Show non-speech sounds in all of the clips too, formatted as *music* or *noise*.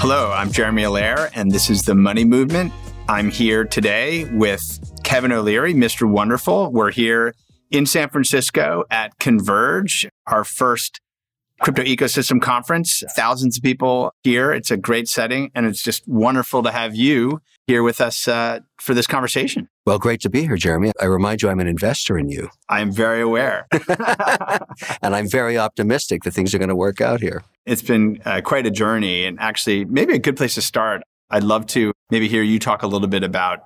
Hello, I'm Jeremy Allaire, and this is the Money Movement. I'm here today with Kevin O'Leary, Mr. Wonderful. We're here in San Francisco at Converge, our first crypto ecosystem conference. Thousands of people here. It's a great setting, and it's just wonderful to have you here with us uh, for this conversation. Well, great to be here, Jeremy. I remind you, I'm an investor in you. I am very aware. *laughs* and I'm very optimistic that things are going to work out here. It's been uh, quite a journey, and actually, maybe a good place to start. I'd love to maybe hear you talk a little bit about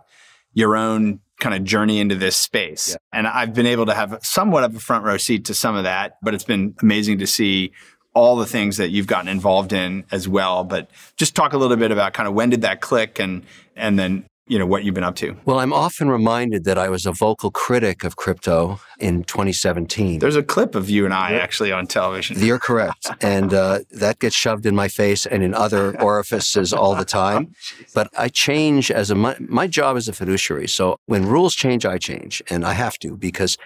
your own kind of journey into this space. Yeah. And I've been able to have somewhat of a front row seat to some of that, but it's been amazing to see all the things that you've gotten involved in as well. But just talk a little bit about kind of when did that click and and then you know what you've been up to. Well, I'm often reminded that I was a vocal critic of crypto in 2017. There's a clip of you and I actually on television. You're correct, *laughs* and uh, that gets shoved in my face and in other *laughs* orifices all the time. But I change as a my, my job as a fiduciary. So when rules change, I change, and I have to because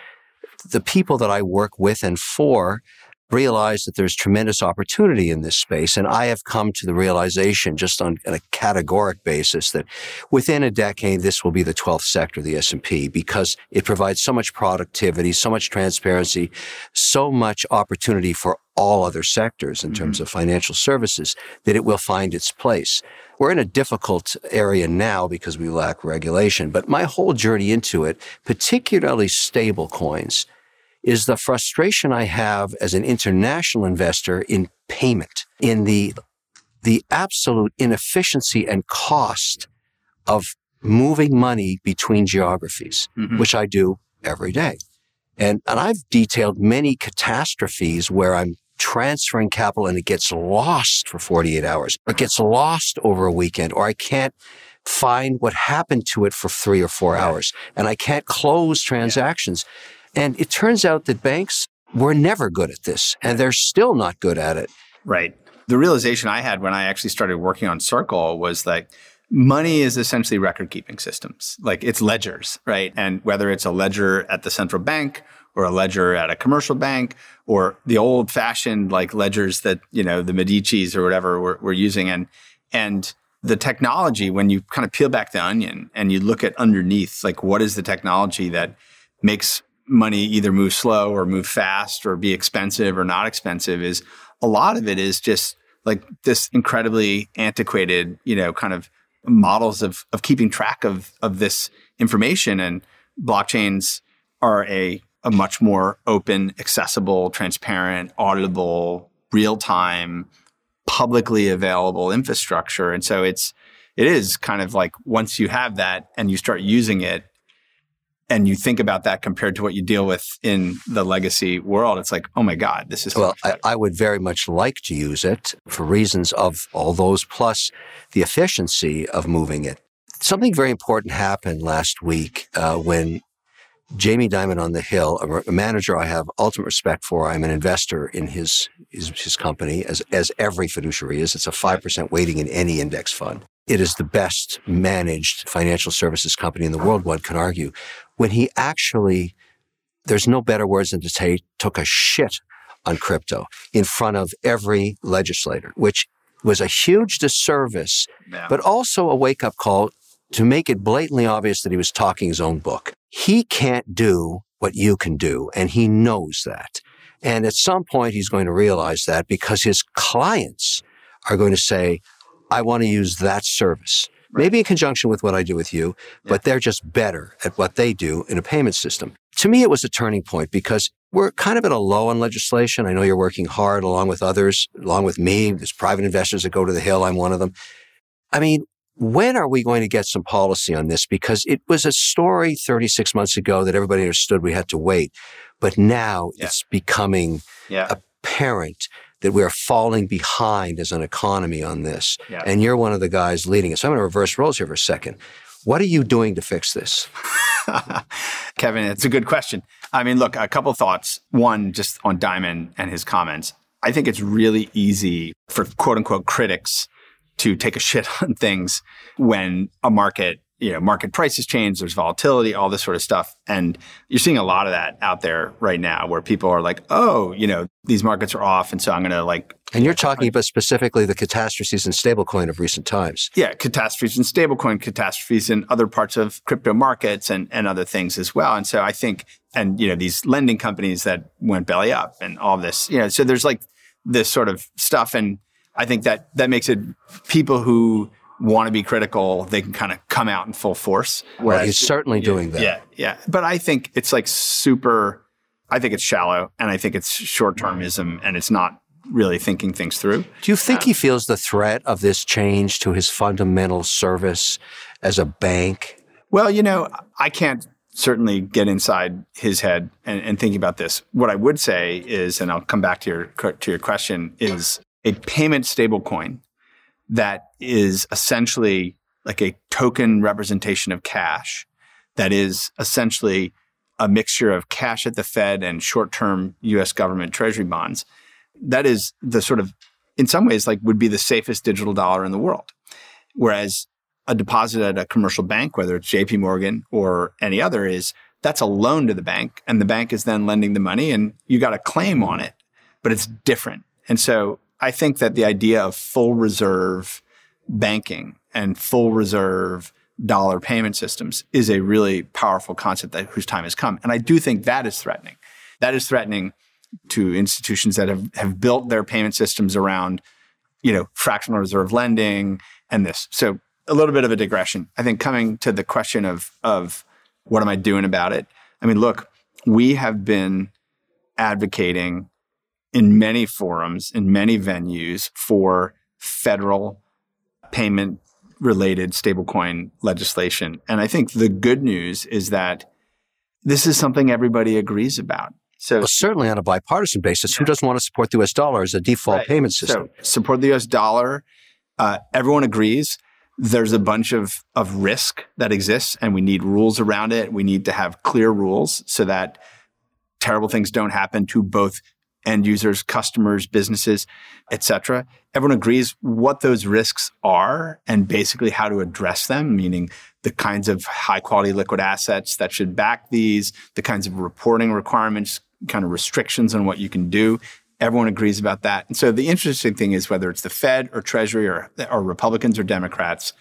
the people that I work with and for realize that there's tremendous opportunity in this space. And I have come to the realization just on, on, a categoric basis that within a decade, this will be the 12th sector, of the S&P, because it provides so much productivity, so much transparency, so much opportunity for all other sectors in mm-hmm. terms of financial services that it will find its place. We're in a difficult area now because we lack regulation, but my whole journey into it, particularly stable coins, is the frustration I have as an international investor in payment, in the, the absolute inefficiency and cost of moving money between geographies, mm-hmm. which I do every day. And, and I've detailed many catastrophes where I'm transferring capital and it gets lost for 48 hours. Or it gets lost over a weekend or I can't find what happened to it for three or four hours and I can't close transactions. Yeah. And it turns out that banks were never good at this, and they're still not good at it. Right. The realization I had when I actually started working on Circle was like, money is essentially record keeping systems. Like it's ledgers, right? And whether it's a ledger at the central bank or a ledger at a commercial bank or the old fashioned like ledgers that, you know, the Medicis or whatever were, were using. And, and the technology, when you kind of peel back the onion and you look at underneath, like what is the technology that makes money either move slow or move fast or be expensive or not expensive is a lot of it is just like this incredibly antiquated, you know, kind of models of of keeping track of of this information and blockchains are a a much more open, accessible, transparent, auditable, real-time, publicly available infrastructure. And so it's it is kind of like once you have that and you start using it, and you think about that compared to what you deal with in the legacy world, it's like, oh my God, this is. Well, I, I, would very much like to use it for reasons of all those, plus the efficiency of moving it. Something very important happened last week uh, when Jamie Dimon on the Hill, a, a, manager I have ultimate respect for. I'm an investor in his, his, his company, as, as every fiduciary is. It's a 5% weighting in any index fund. It is the best managed financial services company in the world, one can argue when he actually, there's no better words than to say, took a shit on crypto in front of every legislator, which was a huge disservice, yeah. but also a wake up call to make it blatantly obvious that he was talking his own book. He can't do what you can do, and he knows that. And at some point, he's going to realize that because his clients are going to say, I want to use that service maybe in conjunction with what I do with you, yeah. but they're just better at what they do in a payment system. To me, it was a turning point because we're kind of at a low on legislation. I know you're working hard along with others, along with me. There's private investors that go to the Hill. I'm one of them. I mean, when are we going to get some policy on this? Because it was a story 36 months ago that everybody understood we had to wait. But now yeah. it's becoming yeah. apparent that we're falling behind as an economy on this. Yeah. And you're one of the guys leading it. So I'm going to reverse roles here for a second. What are you doing to fix this? *laughs* Kevin, it's a good question. I mean, look, a couple thoughts. One, just on Dimon and his comments. I think it's really easy for quote unquote critics to take a shit *laughs* on things when a market you know, market prices change, there's volatility, all this sort of stuff. And you're seeing a lot of that out there right now where people are like, oh, you know, these markets are off. And so I'm going to like. And you're talking about specifically the catastrophes in stablecoin of recent times. Yeah, catastrophes in stablecoin, catastrophes in other parts of crypto markets and, and other things as well. And so I think, and, you know, these lending companies that went belly up and all this, you know, so there's like this sort of stuff. And I think that that makes it people who want to be critical, they can kind of come out in full force. Whereas, well, he's certainly yeah, doing that. Yeah, yeah. But I think it's like super. I think it's shallow, and I think it's short termism, and it's not really thinking things through. Do you think um, he feels the threat of this change to his fundamental service as a bank? Well, you know, I can't certainly get inside his head and, and thinking about this. What I would say is, and I'll come back to your to your question, is a payment stablecoin that is essentially like a token representation of cash that is essentially a mixture of cash at the Fed and short term US government treasury bonds. That is the sort of, in some ways, like would be the safest digital dollar in the world. Whereas a deposit at a commercial bank, whether it's JP Morgan or any other, is that's a loan to the bank. And the bank is then lending the money and you got a claim on it, but it's different. And so I think that the idea of full reserve banking and full reserve dollar payment systems is a really powerful concept that whose time has come. And I do think that is threatening. That is threatening to institutions that have, have built their payment systems around, you know, fractional reserve lending and this. So a little bit of a digression. I think coming to the question of of what am I doing about it? I mean, look, we have been advocating in many forums, in many venues for federal payment related stablecoin legislation. And I think the good news is that this is something everybody agrees about. So well, certainly on a bipartisan basis, yeah. who doesn't want to support the U.S. dollar as a default right. payment system? So support the U.S. dollar. Uh, everyone agrees. There's a bunch of of risk that exists, and we need rules around it. We need to have clear rules so that terrible things don't happen to both end users, customers, businesses, etc. Everyone agrees what those risks are and basically how to address them, meaning the kinds of high quality liquid assets that should back these, the kinds of reporting requirements, kind of restrictions on what you can do. Everyone agrees about that. And so the interesting thing is whether it's the Fed or Treasury or, or Republicans or Democrats,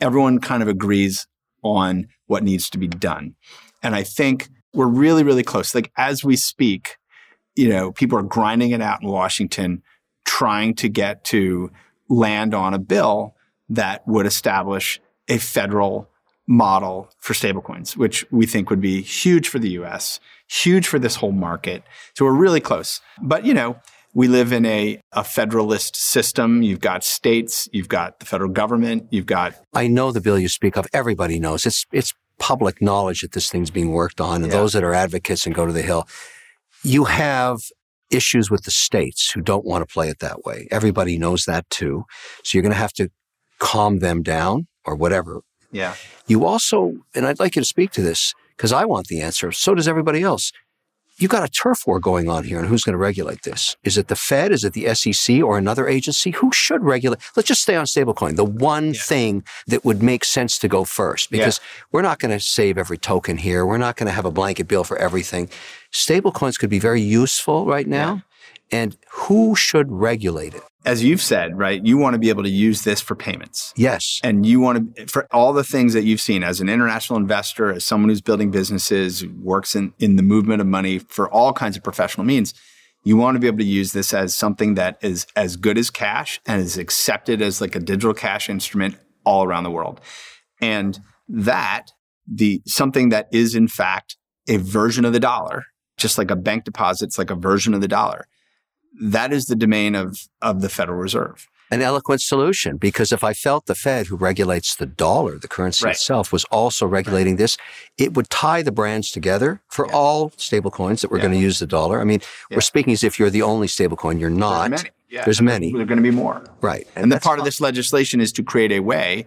everyone kind of agrees on what needs to be done. And I think we're really, really close. Like as we speak, you know, people are grinding it out in Washington, trying to get to land on a bill that would establish a federal model for stablecoins, which we think would be huge for the US, huge for this whole market. So we're really close. But, you know, we live in a, a federalist system. You've got states, you've got the federal government, you've got. I know the bill you speak of. Everybody knows. It's, it's public knowledge that this thing's being worked on. And yeah. those that are advocates and go to the Hill, you have issues with the states who don't want to play it that way. Everybody knows that too. So you're going to have to calm them down or whatever. Yeah. You also, and I'd like you to speak to this because I want the answer. So does everybody else you've got a turf war going on here, and who's going to regulate this? Is it the Fed? Is it the SEC or another agency? Who should regulate? Let's just stay on stablecoin, the one yeah. thing that would make sense to go first, because yeah. we're not going to save every token here. We're not going to have a blanket bill for everything. Stablecoins could be very useful right now. Yeah and who should regulate it? As you've said, right, you want to be able to use this for payments. Yes. And you want to, for all the things that you've seen as an international investor, as someone who's building businesses, works in, in the movement of money for all kinds of professional means, you want to be able to use this as something that is as good as cash and is accepted as like a digital cash instrument all around the world. And that, the something that is in fact a version of the dollar, just like a bank deposit, deposit's like a version of the dollar that is the domain of, of the Federal Reserve. An eloquent solution, because if I felt the Fed, who regulates the dollar, the currency right. itself, was also regulating right. this, it would tie the brands together for yeah. all stablecoins that we're yeah. going to use the dollar. I mean, yeah. we're speaking as if you're the only stablecoin. You're not. There's many. There's many. There are going to be more. Right. And, and the part fun. of this legislation is to create a way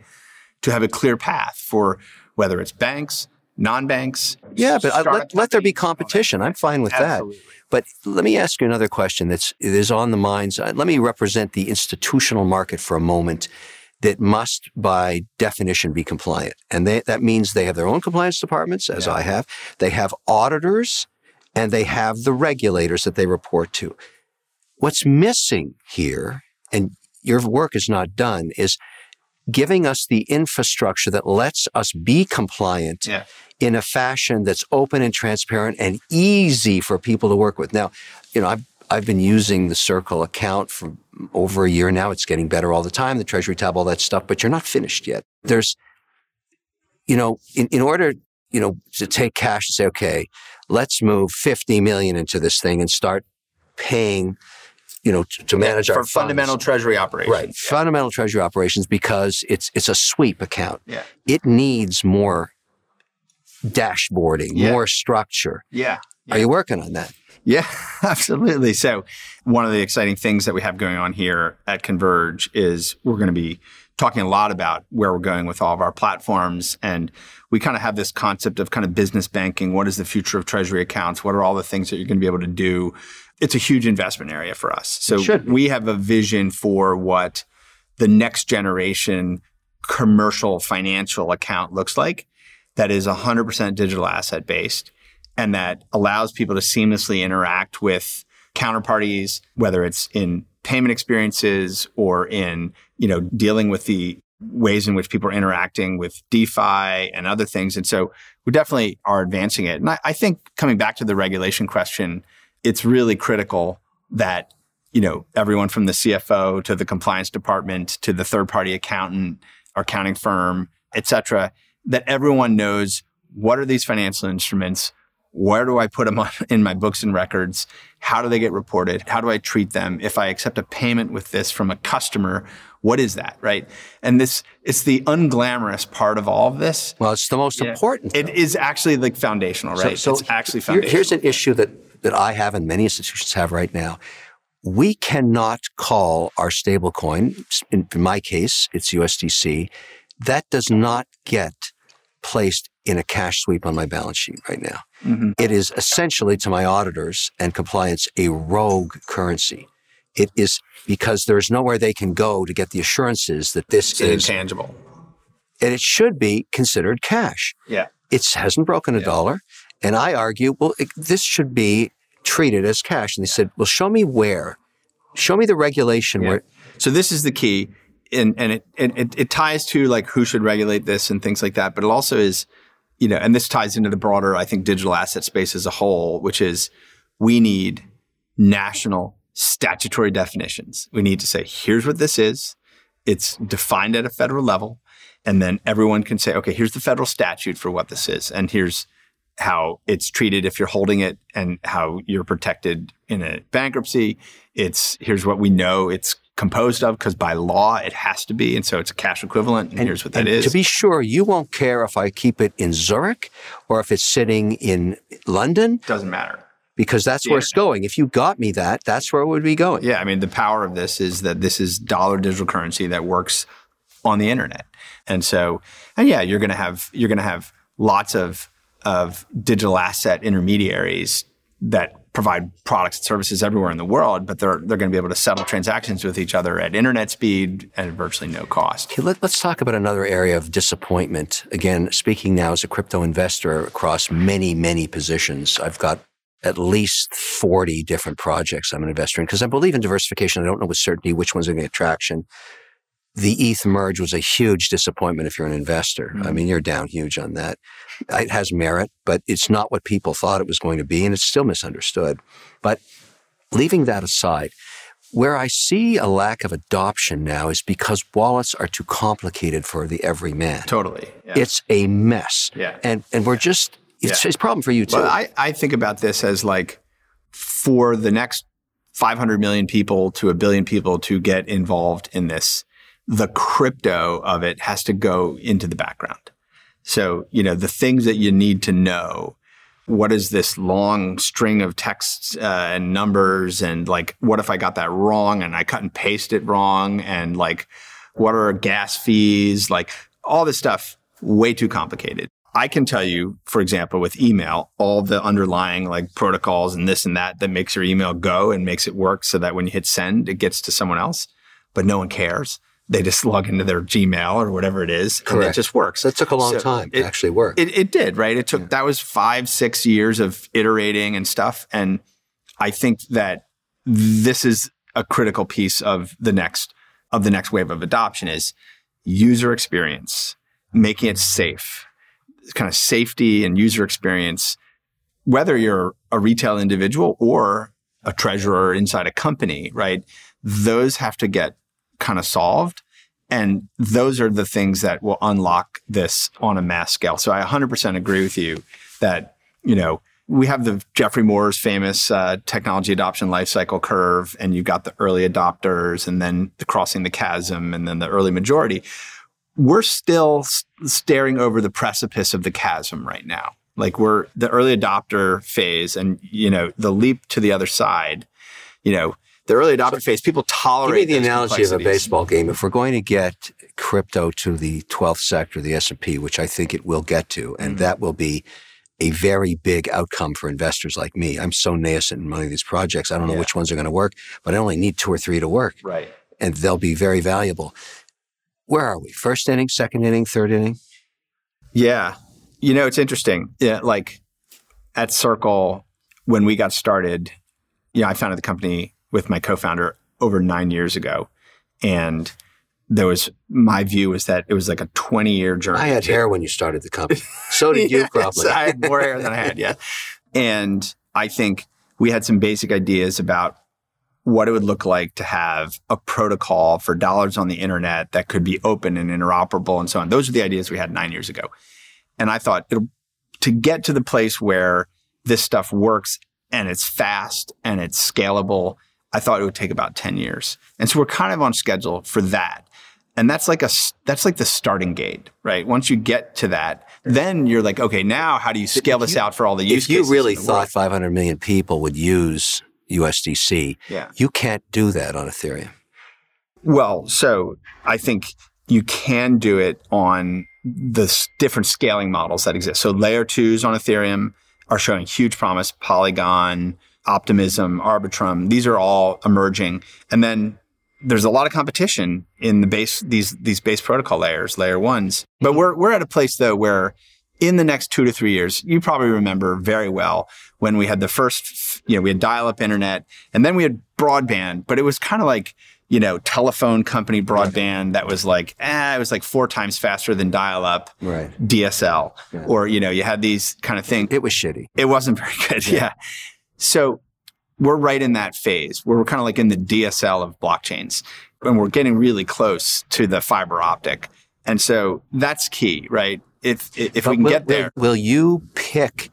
to have a clear path for whether it's banks, non-banks. Yeah, but uh, let, let there be competition. I'm fine with Absolutely. that. But let me ask you another question that's is on the minds. Uh, let me represent the institutional market for a moment. that must by definition be compliant. And they, that means they have their own compliance departments, as yeah. I have. They have auditors and they have the regulators that they report to. What's missing here, and your work is not done, is giving us the infrastructure that lets us be compliant yeah. in a fashion that's open and transparent and easy for people to work with. Now, you know, I've I've been using the Circle account for over a year now. It's getting better all the time, the Treasury tab, all that stuff, but you're not finished yet. There's, you know, in, in order, you know, to take cash and say, okay, let's move 50 million into this thing and start paying, you know, to, to manage yeah, our for fundamental treasury operations. Right. Yeah. Fundamental treasury operations because it's, it's a sweep account. Yeah. It needs more dashboarding, yeah. more structure. Yeah. Are you working on that? Yeah, *laughs* absolutely. So, one of the exciting things that we have going on here at Converge is we're going to be talking a lot about where we're going with all of our platforms. And we kind of have this concept of kind of business banking. What is the future of treasury accounts? What are all the things that you're going to be able to do? It's a huge investment area for us. So, we have a vision for what the next generation commercial financial account looks like that is 100% digital asset based and that allows people to seamlessly interact with counterparties, whether it's in payment experiences or in, you know, dealing with the ways in which people are interacting with DeFi and other things. And so we definitely are advancing it. And I, I think coming back to the regulation question, it's really critical that you know everyone from the CFO to the compliance department to the third party accountant, or accounting firm, et cetera, that everyone knows what are these financial instruments, where do I put them on, in my books and records? How do they get reported? How do I treat them? If I accept a payment with this from a customer, what is that, right? And this, it's the unglamorous part of all of this. Well, it's the most yeah. important. It is actually like foundational, right? So, so it's actually foundational. Here's an issue that, that I have and many institutions have right now. We cannot call our stablecoin, in, in my case, it's USDC, that does not get placed in a cash sweep on my balance sheet right now. Mm-hmm. It is essentially to my auditors and compliance a rogue currency. It is because there's nowhere they can go to get the assurances that this it's is intangible. And it should be considered cash. Yeah. It hasn't broken a yeah. dollar. And I argue, well, it, this should be treated as cash. And they said, well, show me where. Show me the regulation yeah. where. So this is the key. And, and it, it, it ties to like who should regulate this and things like that. But it also is you know, and this ties into the broader, I think, digital asset space as a whole, which is we need national statutory definitions. We need to say, here's what this is. It's defined at a federal level. And then everyone can say, okay, here's the federal statute for what this is. And here's how it's treated if you're holding it and how you're protected in a bankruptcy. It's here's what we know it's composed of because by law it has to be. And so it's a cash equivalent. And, and here's what that is. To be sure, you won't care if I keep it in Zurich or if it's sitting in London. Doesn't matter. Because that's where it's going. If you got me that, that's where it would be going. Yeah. I mean, the power of this is that this is dollar digital currency that works on the internet. And so, and yeah, you're going to have, you're going to have lots of, of digital asset intermediaries that provide products and services everywhere in the world, but they're they're going to be able to settle transactions with each other at internet speed at virtually no cost. Okay, let, us talk about another area of disappointment. Again, speaking now as a crypto investor across many many positions, I've got at least 40 different projects I'm an investor in because I believe in diversification. I don't know with certainty which ones are going to get traction the ETH merge was a huge disappointment if you're an investor. Mm-hmm. I mean, you're down huge on that. It has merit, but it's not what people thought it was going to be, and it's still misunderstood. But leaving that aside, where I see a lack of adoption now is because wallets are too complicated for the everyman. Totally. Yeah. It's a mess. Yeah. And and we're just it's, yeah. it's a problem for you too. Well, I, I think about this as like for the next 500 million people to a billion people to get involved in this the crypto of it has to go into the background. So, you know, the things that you need to know. What is this long string of texts uh, and numbers? And like, what if I got that wrong and I cut and paste it wrong? And like, what are gas fees? Like, all this stuff, way too complicated. I can tell you, for example, with email, all the underlying like protocols and this and that that makes your email go and makes it work so that when you hit send, it gets to someone else, but no one cares they just log into their Gmail or whatever it is, Correct. and it just works. That took a long so time it, to actually work. It, it did, right? It took yeah. that was five, six years of iterating and stuff, and I think that this is a critical piece of the next of the next wave of adoption is user experience, making it safe, kind of safety and user experience, whether you're a retail individual or a treasurer inside a company, right? Those have to get kind of solved. And those are the things that will unlock this on a mass scale. So I 100% agree with you that, you know, we have the Geoffrey Moore's famous uh, technology adoption lifecycle curve, and you've got the early adopters, and then the crossing the chasm, and then the early majority. We're still staring over the precipice of the chasm right now. Like we're the early adopter phase, and you know the leap to the other side. You know the early adopter so, phase, people tolerate. Give me the analogy of a baseball game. If we're going to get crypto to the 12th sector, the S&P, which I think it will get to, and mm-hmm. that will be a very big outcome for investors like me. I'm so nascent in many of these projects. I don't know yeah. which ones are going to work, but I only need two or three to work. Right. And they'll be very valuable. Where are we? First inning, second inning, third inning? Yeah. You know, it's interesting. Yeah, like at Circle, when we got started, yeah, I founded the company with my co-founder over nine years ago. And there was my view was that it was like a 20 year journey. I had hair when you started the company. So did *laughs* you probably. I had more hair than I had, yeah. And I think we had some basic ideas about what it would look like to have a protocol for dollars on the internet that could be open and interoperable and so on. Those are the ideas we had nine years ago. And I thought to get to the place where this stuff works and it's fast and it's scalable I thought it would take about 10 years. And so we're kind of on schedule for that. And that's like a, that's like the starting gate, right? Once you get to that, then you're like, okay, now how do you scale this out for all the use If you really thought 500 million people would use USDC, yeah. you can't do that on Ethereum. Well, so I think you can do it on the different scaling models that exist. So layer twos on Ethereum are showing huge promise. Polygon, Optimism, Arbitrum, these are all emerging. And then there's a lot of competition in the base these these base protocol layers, layer ones. But we're we're at a place though where in the next two to three years, you probably remember very well when we had the first, you know, we had dial-up internet and then we had broadband, but it was kind of like, you know, telephone company broadband that was like, eh, it was like four times faster than dial-up right. DSL. Yeah. Or, you know, you had these kind of things. It was shitty. It wasn't very good. *laughs* yeah. yeah. So we're right in that phase where we're kind of like in the DSL of blockchains and we're getting really close to the fiber optic. And so that's key, right? If, if we can will, get there. Will, will, you pick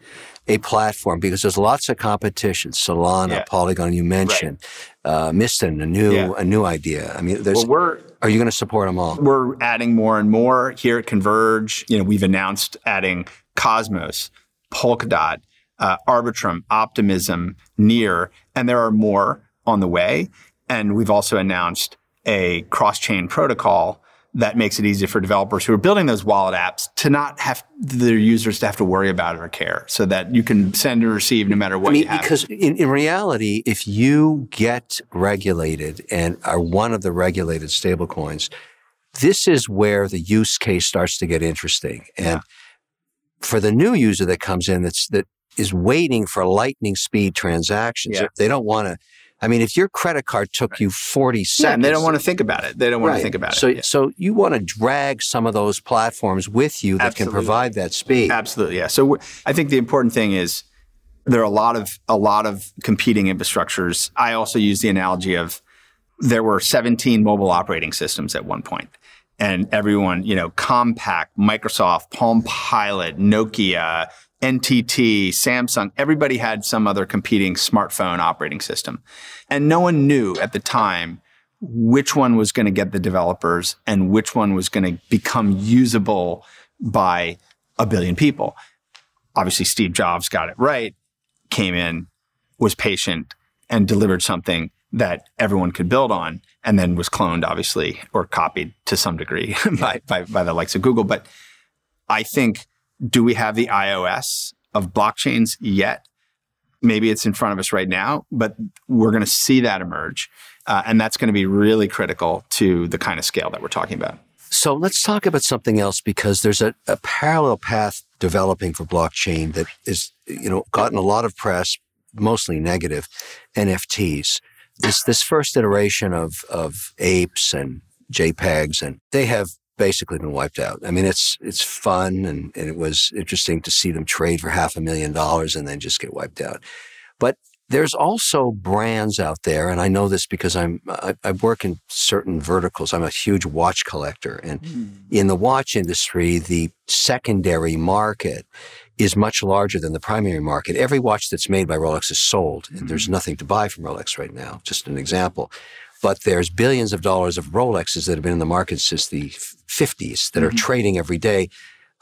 a platform? Because there's lots of competition. Solana, yeah. Polygon, you mentioned, right. uh, Mysten, a new, yeah. a new idea. I mean, there's, well, we're, are you going to support them all? We're adding more and more here at Converge. You know, we've announced adding Cosmos, Polkadot, uh, Arbitrum, Optimism, Near, and there are more on the way. And we've also announced a cross-chain protocol that makes it easy for developers who are building those wallet apps to not have their users to have to worry about it or care so that you can send and receive no matter what I mean, you have. Because in, in reality, if you get regulated and are one of the regulated stablecoins, this is where the use case starts to get interesting. And yeah. for the new user that comes in that's that is waiting for lightning speed transactions. Yeah. They don't want to. I mean, if your credit card took right. you 40 seconds. Yeah, and they don't want to think about it. They don't want right. to think about so, it. Yeah. So you want to drag some of those platforms with you that Absolutely. can provide that speed. Absolutely. Yeah. So I think the important thing is there are a lot of a lot of competing infrastructures. I also use the analogy of there were 17 mobile operating systems at one point and everyone, you know, Compaq, Microsoft, Palm Pilot, Nokia, NTT, Samsung, everybody had some other competing smartphone operating system. And no one knew at the time which one was going to get the developers and which one was going to become usable by a billion people. Obviously, Steve Jobs got it right, came in, was patient, and delivered something that everyone could build on, and then was cloned, obviously, or copied to some degree *laughs* by, by, by the likes of Google. But I think do we have the iOS of blockchains yet? Maybe it's in front of us right now, but we're going to see that emerge. Uh, and that's going to be really critical to the kind of scale that we're talking about. So let's talk about something else because there's a, a parallel path developing for blockchain that is, you know, gotten a lot of press, mostly negative, NFTs. This this first iteration of of apes and JPEGs, and they have basically been wiped out. I mean, it's it's fun and, and it was interesting to see them trade for half a million dollars and then just get wiped out. But there's also brands out there, and I know this because I'm I, I work in certain verticals. I'm a huge watch collector, and mm. in the watch industry, the secondary market is much larger than the primary market. Every watch that's made by Rolex is sold, and mm. there's hmm. nothing to buy from Rolex right now. Just an example. But there's billions of dollars of Rolexes that have been in the market since the 50s that mm-hmm. are trading every day.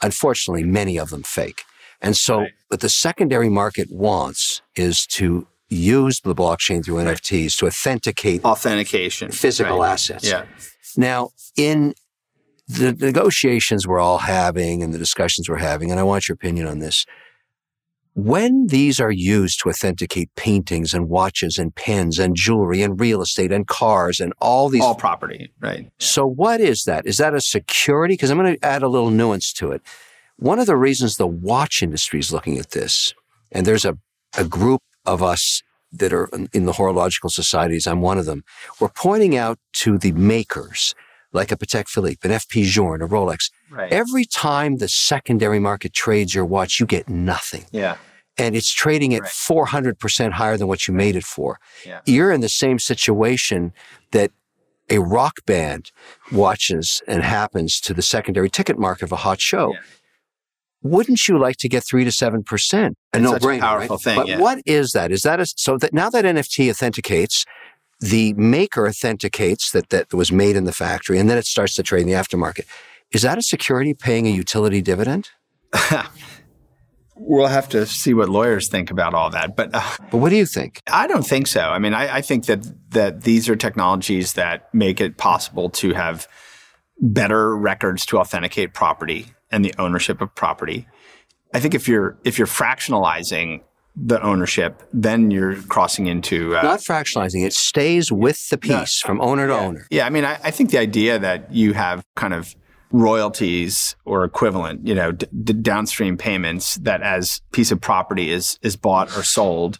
Unfortunately, many of them fake. And so right. what the secondary market wants is to use the blockchain through right. NFTs to authenticate authentication physical right. assets. Yeah. Now, in the negotiations we're all having and the discussions we're having, and I want your opinion on this. When these are used to authenticate paintings and watches and pens and jewelry and real estate and cars and all these all property, right? So what is that? Is that a security? Because I'm going to add a little nuance to it. One of the reasons the watch industry is looking at this, and there's a, a group of us that are in the horological societies, I'm one of them, we're pointing out to the makers, like a Patek Philippe, an FP Journe, a Rolex. Right. Every time the secondary market trades your watch, you get nothing. Yeah. And it's trading at right. 400% higher than what you made it for. Yeah. You're in the same situation that a rock band watches and happens to the secondary ticket market of a hot show. Yeah wouldn't you like to get three to seven percent? A no brainer, powerful right? thing. But yeah. what is that? Is that a, so that now that NFT authenticates, the maker authenticates that that was made in the factory, and then it starts to trade in the aftermarket. Is that a security paying a utility dividend? *laughs* we'll have to see what lawyers think about all that. But uh, but what do you think? I don't think so. I mean, I, I think that that these are technologies that make it possible to have better records to authenticate property and the ownership of property. I think if you're if you're fractionalizing the ownership, then you're crossing into uh, not fractionalizing. It stays with the piece from owner to yeah. owner. Yeah, I mean, I, I, think the idea that you have kind of royalties or equivalent, you know, d- d- downstream payments that as piece of property is is bought or sold,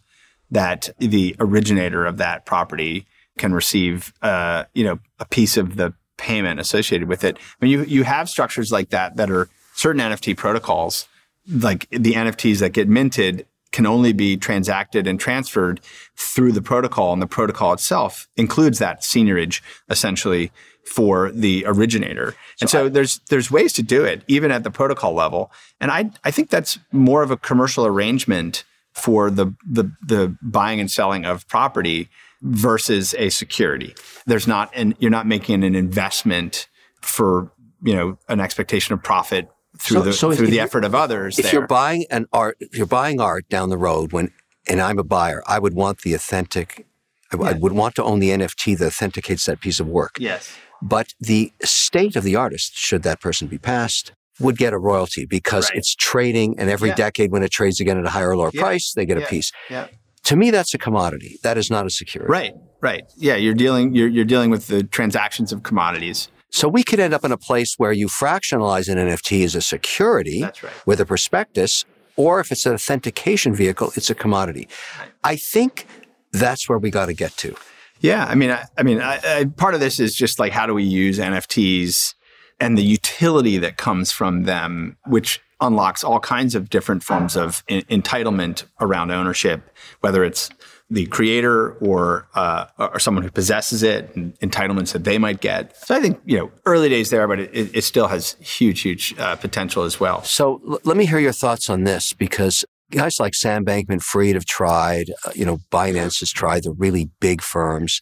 that the originator of that property can receive, uh, you know, a piece of the payment associated with it. I mean, you you have structures like that that are certain NFT protocols, like the NFTs that get minted, can only be transacted and transferred through the protocol, and the protocol itself includes that seigniorage essentially for the originator. And so, so I, there's there's ways to do it even at the protocol level, and I I think that's more of a commercial arrangement for the the the buying and selling of property versus a security. There's not and you're not making an investment for you know an expectation of profit through so, the so through the effort of others. If there. you're buying an art, if you're buying art down the road, when and I'm a buyer, I would want the authentic. I, yes. I would want to own the NFT that authenticates that piece of work. Yes. But the state of the artist, should that person be passed, would get a royalty because right. it's trading, and every yeah. decade when it trades again at a higher or lower yeah. price, they get yeah. a piece. Yeah. To me, that's a commodity. That is not a security. Right. Right. Yeah. You're dealing. You're, you're dealing with the transactions of commodities. So we could end up in a place where you fractionalize an NFT as a security right. with a prospectus, or if it's an authentication vehicle, it's a commodity. Right. I think that's where we got to get to. Yeah, I mean, I, I mean, I, I, part of this is just like how do we use NFTs and the utility that comes from them, which unlocks all kinds of different forms of in- entitlement around ownership, whether it's the creator or uh, or someone who possesses it and entitlements that they might get. So I think you know early days there, but it, it still has huge, huge uh, potential as well. So l- let me hear your thoughts on this because guys like Sam Bankman-Fried have tried, uh, you know, Binance has tried the really big firms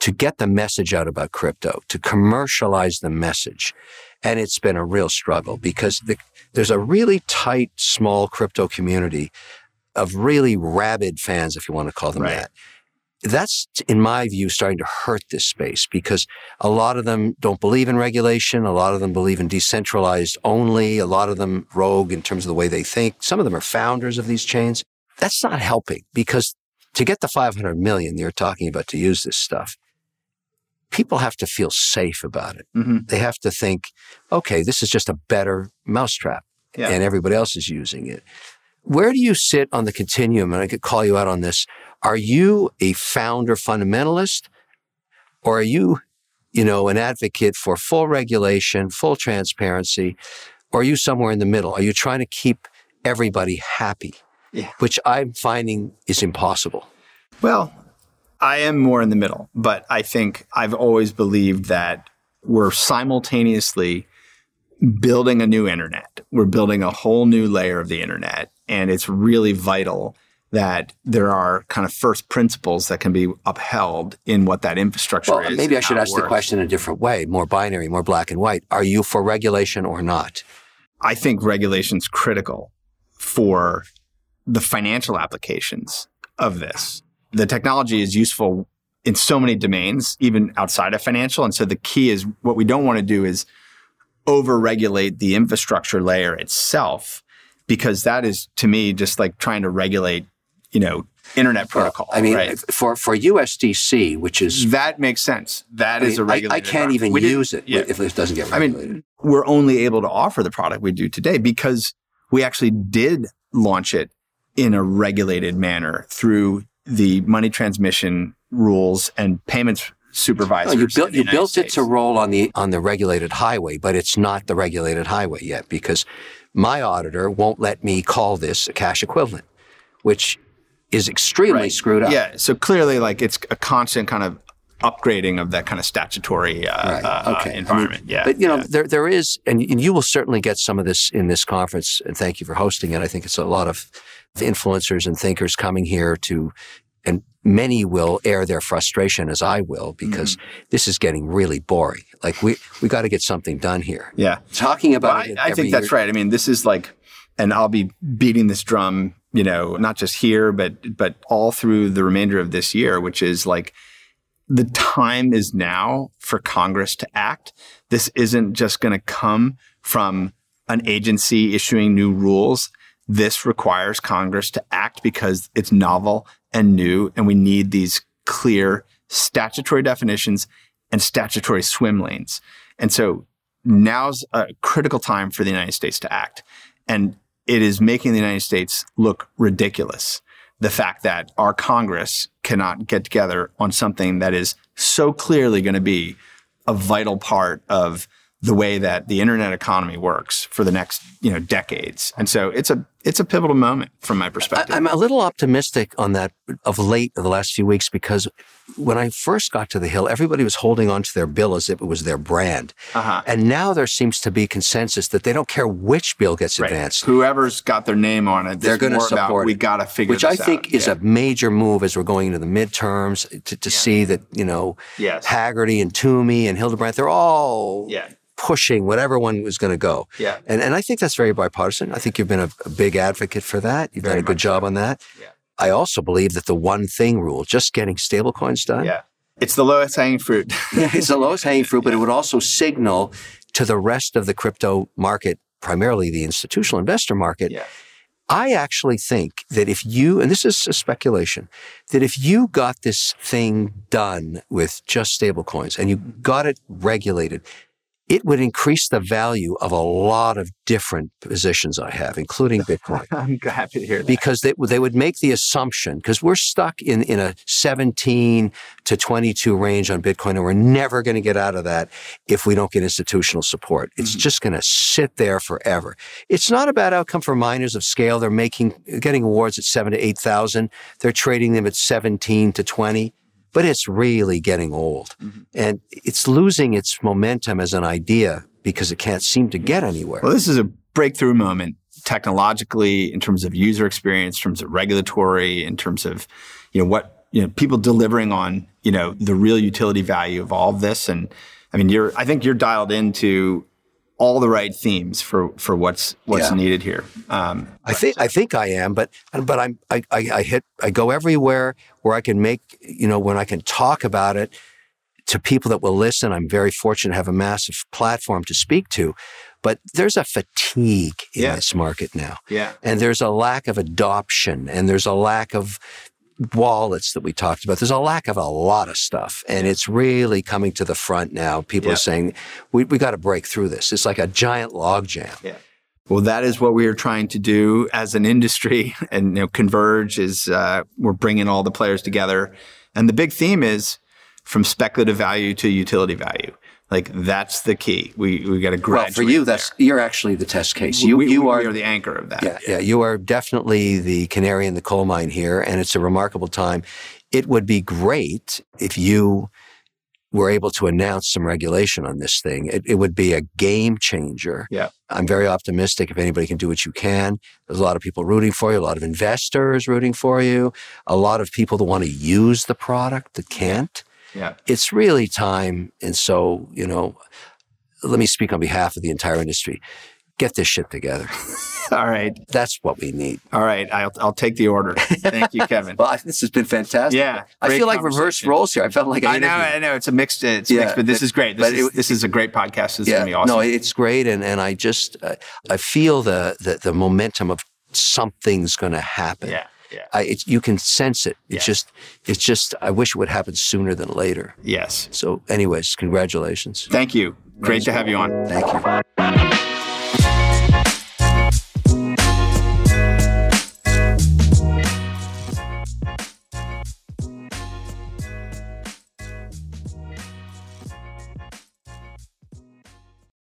to get the message out about crypto, to commercialize the message. And it's been a real struggle because the, there's a really tight, small crypto community of really rabid fans, if you want to call them right. that. That's, in my view, starting to hurt this space because a lot of them don't believe in regulation. A lot of them believe in decentralized only. A lot of them rogue in terms of the way they think. Some of them are founders of these chains. that's not helping because to get the 500 million you're talking about to use this stuff, people have to feel safe about it. Mm-hmm. They have to think, okay, this is just a better mousetrap Yeah. and everybody else is using it. Where do you sit on the continuum? And I could call you out on this. Are you a founder fundamentalist or are you, you know, an advocate for full regulation, full transparency? Or are you somewhere in the middle? Are you trying to keep everybody happy? Yeah. Which I'm finding is impossible. Well, I am more in the middle, but I think I've always believed that we're simultaneously building a new internet. We're building a whole new layer of the internet. And it's really vital that there are kind of first principles that can be upheld in what that infrastructure Well, is. maybe I should ask the question in a different way, more binary, more black and white. Are you for regulation or not? I think regulation's critical for the financial applications of this. The technology is useful in so many domains, even outside of financial. And so the key is what we don't want to do is over-regulate the infrastructure layer itself, because that is to me just like trying to regulate, you know, internet protocol. I mean, right? for, for USDC, which is that makes sense. That I is mean, a I- regulated. I, can't even. We use it yeah. if it doesn't get I mean, we're only able to offer the product we do today because we actually did launch it in a regulated manner through the money transmission rules and payments No, supervisors. you built you built it to roll on the on the regulated highway, but it's not the regulated highway yet because my auditor won't let me call this a cash equivalent, which is extremely Right. screwed up. Yeah, so clearly, like it's a constant kind of upgrading of that kind of statutory uh, Right. uh, Okay. I mean, environment. yeah, But you know, yeah. there there is, and, and you will certainly get some of this in this conference. And thank you for hosting it. I think it's a lot of influencers and thinkers coming here to, and many will air their frustration as I will because Mm-hmm. this is getting really boring. Like we we got to get something done here. yeah. Talking about Well, I, it I think that's year- right. I mean, this is like, and I'll be beating this drum, you know, not just here, but but all through the remainder of this year, which is like the time is now for Congress to act. This isn't just going to come from an agency issuing new rules. This requires Congress to act because it's novel and new, and we need these clear statutory definitions and statutory swim lanes. And so now's a critical time for the United States to act. And it is making the United States look ridiculous. The fact that our Congress cannot get together on something that is so clearly going to be a vital part of the way that the internet economy works for the next, you know, decades. And so it's a it's a pivotal moment from my perspective. I, am a little optimistic on that of late of the last few weeks because when I first got to the Hill, everybody was holding on to their bill as if it was their brand. Uh-huh. And now there seems to be consensus that they don't care which bill gets Right. advanced. Whoever's got their name on it, They're going to more about support we got to figure it out. which I think out. is Yeah. a major move as we're going into the midterms to, to see that you know Yes. Hagerty and Toomey and Gillibrand they're all Yeah. Pushing whatever one was going to go. Yeah. And and I think that's very bipartisan. I think you've been a, a big advocate for that. You've Very done a good job on that. Yeah. I also believe that the one thing rule, just getting stablecoins done, Yeah. It's the lowest hanging fruit. *laughs* it's the lowest hanging fruit, but it would also signal to the rest of the crypto market, primarily the institutional investor market, yeah. I actually think that if you, and this is a speculation, that if you got this thing done with just stablecoins and you got it regulated, it would increase the value of a lot of different positions I have, including *laughs* Bitcoin. I'm happy to hear that. because they, they would make the assumption because we're stuck in, in a 17 to 22 range on Bitcoin and we're never going to get out of that if we don't get institutional support. It's mm-hmm. just going to sit there forever. It's not a bad outcome for miners of scale. They're making, getting awards at seven to 8,000. They're trading them at 17 to 20, but it's really getting old mm-hmm. and it's losing its momentum as an idea because it can't seem to get anywhere. Well, this is a breakthrough moment technologically, in terms of user experience, in terms of regulatory, in terms of, you know, what, you know, people delivering on, you know, the real utility value of all of this. And I mean, you're, I think you're dialed into all the right themes for, for what's, what's Yeah. needed here. Um, I think I think I am, but but I'm I, I I hit I go everywhere where I can make you know when I can talk about it to people that will listen. I'm very fortunate to have a massive platform to speak to, But there's a fatigue in Yeah. this market now. Yeah. And there's a lack of adoption and there's a lack of wallets that we talked about. There's a lack of a lot of stuff. And it's really coming to the front now. People Yeah. are saying, we, we got to break through this. It's like a giant logjam. Yeah. Well, that is what we are trying to do as an industry, *laughs* and you know, Converge is uh, we're bringing all the players together, and the big theme is from speculative value to utility value. Like that's the key. We we got to Well, for you, that's there. you're actually the test case. You we, you we are, are the anchor of that. yeah, yeah. You are definitely the canary in the coal mine here, and it's a remarkable time. It would be great if you were able to announce some regulation on this thing. It, it would be a game changer. Yeah. I'm very optimistic if anybody can do what you can. There's a lot of people rooting for you, a lot of investors rooting for you, a lot of people that want to use the product that can't. Yeah. It's really time. And so, you know, let me speak on behalf of the entire industry. Get this shit together. *laughs* All right. That's what we need. All right. I'll I'll take the order. Thank you, Kevin. *laughs* Well, I- this has been fantastic. Yeah, I feel like reverse roles here. I felt like I, I know, I know. It's a mixed. It's Yeah, mixed, but this it- is great. This is it- this is a great podcast. This is yeah, gonna be awesome. no, it's great, and and I just uh, I feel the, the the momentum of something's going to happen. yeah, yeah, I, it's, you can sense it. It's Yeah. just, it's just. I wish it would happen sooner than later. yes. So, anyways, congratulations. Thank you. Great to have you on. Thank you.